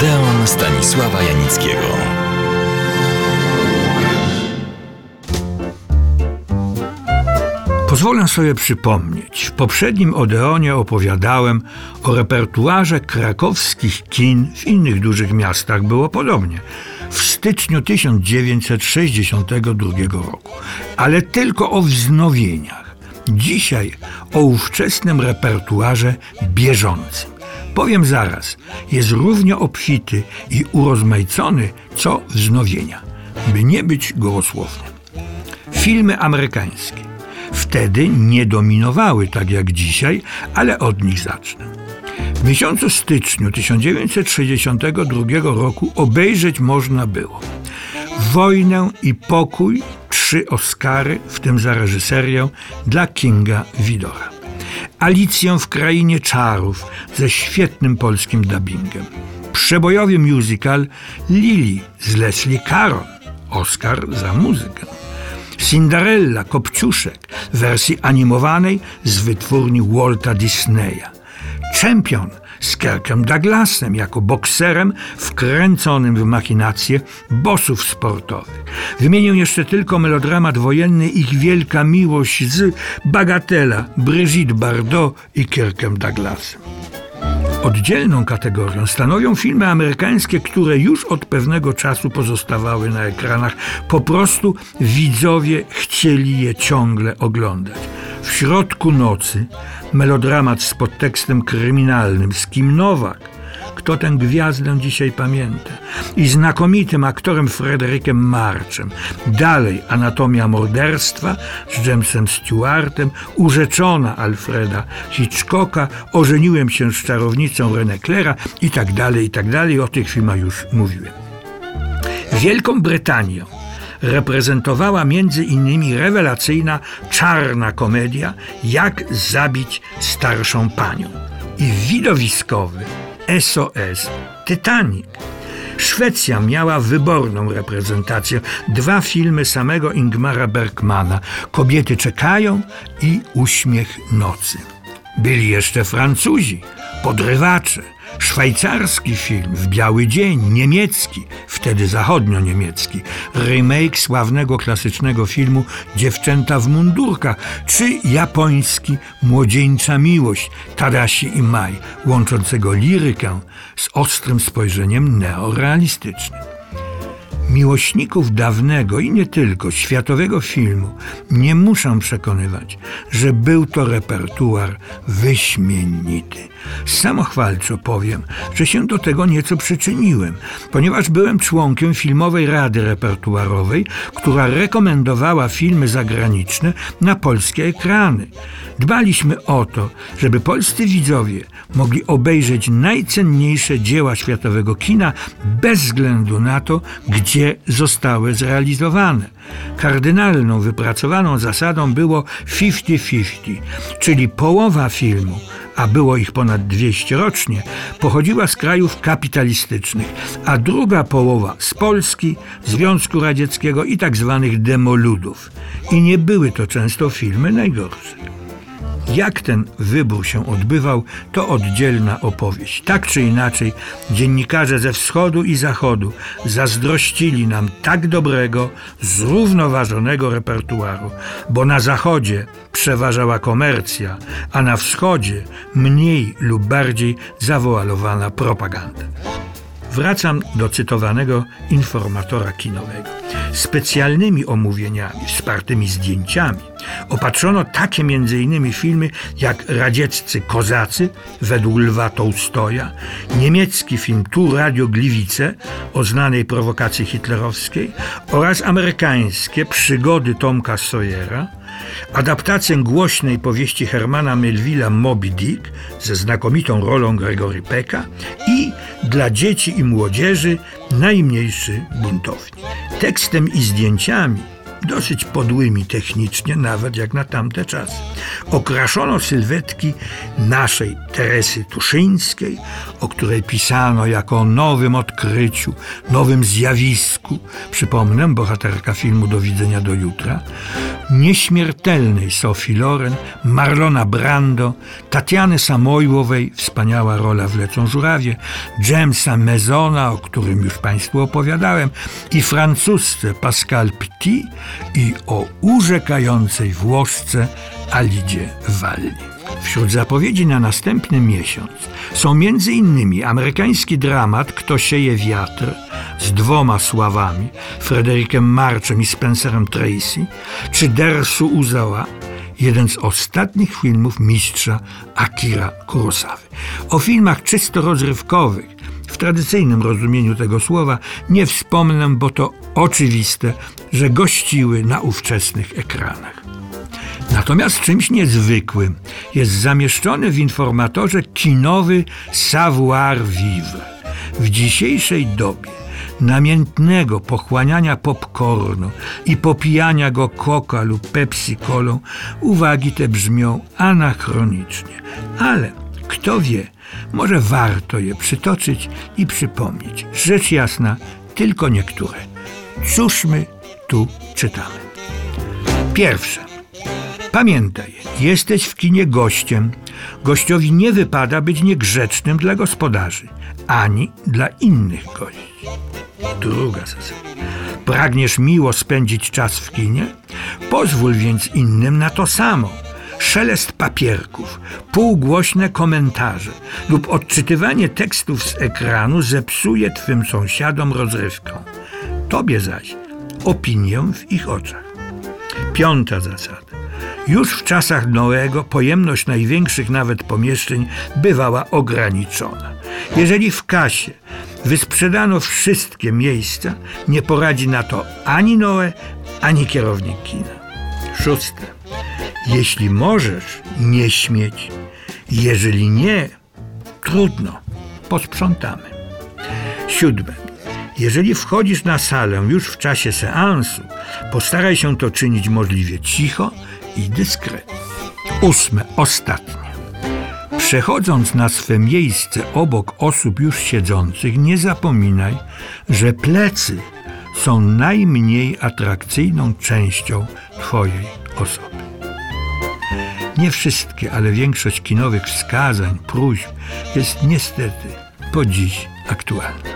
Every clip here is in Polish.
Odeon Stanisława Janickiego. Pozwolę sobie przypomnieć, w poprzednim Odeonie opowiadałem o repertuarze krakowskich kin w innych dużych miastach. Było podobnie. W styczniu 1962 roku, ale tylko o wznowieniach. Dzisiaj o ówczesnym repertuarze bieżącym. Powiem zaraz, jest równie obfity i urozmaicony co wznowienia, by nie być gołosłownym. Filmy amerykańskie wtedy nie dominowały tak jak dzisiaj, ale od nich zacznę. W miesiącu styczniu 1962 roku obejrzeć można było Wojnę i pokój, trzy Oscary, w tym za reżyserię dla Kinga Widora. Alicję w Krainie Czarów ze świetnym polskim dubbingiem. Przebojowy musical Lili z Leslie Caron. Oscar za muzykę. Cinderella Kopciuszek w wersji animowanej z wytwórni Walta Disneya. Champion z Kirkiem Douglasem jako bokserem wkręconym w machinacje bossów sportowych. Wymienię jeszcze tylko melodramat wojenny Ich Wielka Miłość z Bagatela, Brigitte Bardot i Kirkiem Douglasem. Oddzielną kategorią stanowią filmy amerykańskie, które już od pewnego czasu pozostawały na ekranach. Po prostu widzowie chcieli je ciągle oglądać. W środku nocy melodramat z podtekstem kryminalnym z Kim Nowak. Kto tę gwiazdę dzisiaj pamięta? I znakomitym aktorem Frederikiem Marczem. Dalej Anatomia morderstwa z Jamesem Stewartem, Urzeczona Alfreda Hitchcocka, Ożeniłem się z czarownicą René Claira i tak dalej, i tak dalej. O tych filmach już mówiłem. Wielką Brytanią reprezentowała między innymi rewelacyjna czarna komedia Jak zabić starszą panią i widowiskowy SOS Titanic. Szwecja miała wyborną reprezentację. Dwa filmy samego Ingmara Bergmana Kobiety czekają i Uśmiech nocy. Byli jeszcze Francuzi, podrywacze, szwajcarski film w biały dzień, niemiecki, wtedy zachodnio-niemiecki, remake sławnego klasycznego filmu Dziewczęta w mundurkach, czy japoński Młodzieńcza miłość Tadashi i Mai, łączącego lirykę z ostrym spojrzeniem neorealistycznym. Miłośników dawnego i nie tylko światowego filmu nie muszę przekonywać, że był to repertuar wyśmienity. Samochwalczo powiem, że się do tego nieco przyczyniłem, ponieważ byłem członkiem filmowej rady repertuarowej, która rekomendowała filmy zagraniczne na polskie ekrany. Dbaliśmy o to, żeby polscy widzowie mogli obejrzeć najcenniejsze dzieła światowego kina bez względu na to, gdzie zostały zrealizowane. Kardynalną wypracowaną zasadą było 50-50, czyli połowa filmu a było ich ponad 200 rocznie, pochodziła z krajów kapitalistycznych, a druga połowa z Polski, Związku Radzieckiego i tak zwanych demoludów. I nie były to często filmy najgorsze. Jak ten wybór się odbywał, to oddzielna opowieść. Tak czy inaczej, dziennikarze ze wschodu i zachodu zazdrościli nam tak dobrego, zrównoważonego repertuaru, bo na zachodzie przeważała komercja, a na wschodzie mniej lub bardziej zawoalowana propaganda. Wracam do cytowanego informatora kinowego. Specjalnymi omówieniami, wspartymi zdjęciami, opatrzono takie m.in. filmy jak radzieccy kozacy według Lwa Tołstoja, niemiecki film Tu Radio Gliwice o znanej prowokacji hitlerowskiej oraz amerykańskie przygody Tomka Sawyera, adaptację głośnej powieści Hermana Melvilla Moby Dick ze znakomitą rolą Gregory Pecka i dla dzieci i młodzieży najmniejszy buntownik. Tekstem i zdjęciami dosyć podłymi technicznie, nawet jak na tamte czasy. Okraszono sylwetki naszej Teresy Tuszyńskiej, o której pisano jako o nowym odkryciu, nowym zjawisku. Przypomnę, bohaterka filmu Do widzenia do jutra. Nieśmiertelnej Sophie Loren, Marlona Brando, Tatiany Samojłowej, wspaniała rola w Lecą Żurawie, Jamesa Mezona, o którym już Państwu opowiadałem, i francusce Pascal Petit i o urzekającej Włoszce Alidzie Walli. Wśród zapowiedzi na następny miesiąc są innymi amerykański dramat Kto sieje wiatr z dwoma sławami, Frederikiem Marczem i Spencerem Tracy, czy Dersu Uzawa, jeden z ostatnich filmów mistrza Akira Kurosawy. O filmach czysto rozrywkowych, w tradycyjnym rozumieniu tego słowa, nie wspomnę, bo to oczywiste, że gościły na ówczesnych ekranach. Natomiast czymś niezwykłym jest zamieszczony w informatorze kinowy savoir-vivre. W dzisiejszej dobie namiętnego pochłaniania popcornu i popijania go coca lub pepsi kolą, uwagi te brzmią anachronicznie. Ale kto wie, może warto je przytoczyć i przypomnieć. Rzecz jasna, tylko niektóre. Cóż my tu czytamy? Pierwsze. Pamiętaj, jesteś w kinie gościem. Gościowi nie wypada być niegrzecznym dla gospodarzy, ani dla innych gości. Druga zasada. Pragniesz miło spędzić czas w kinie? Pozwól więc innym na to samo. Szelest papierków, półgłośne komentarze lub odczytywanie tekstów z ekranu zepsuje twym sąsiadom rozrywkę. Tobie zaś opinię w ich oczach. Piąta zasada. Już w czasach Noego pojemność największych nawet pomieszczeń bywała ograniczona. Jeżeli w kasie wysprzedano wszystkie miejsca, nie poradzi na to ani Noe, ani kierownik kina. Szóste. Jeśli możesz, nie śmieć. Jeżeli nie, trudno, posprzątamy. Siódme. Jeżeli wchodzisz na salę już w czasie seansu, postaraj się to czynić możliwie cicho i dyskretnie. Ósme, ostatnie. Przechodząc na swe miejsce obok osób już siedzących, nie zapominaj, że plecy są najmniej atrakcyjną częścią Twojej osoby. Nie wszystkie, ale większość kinowych wskazań, próśb jest niestety po dziś aktualna.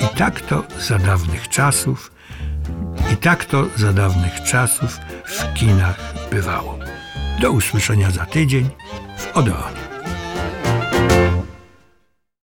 I tak to za dawnych czasów, i tak to za dawnych czasów w kinach bywało. Do usłyszenia za tydzień w Odeonie.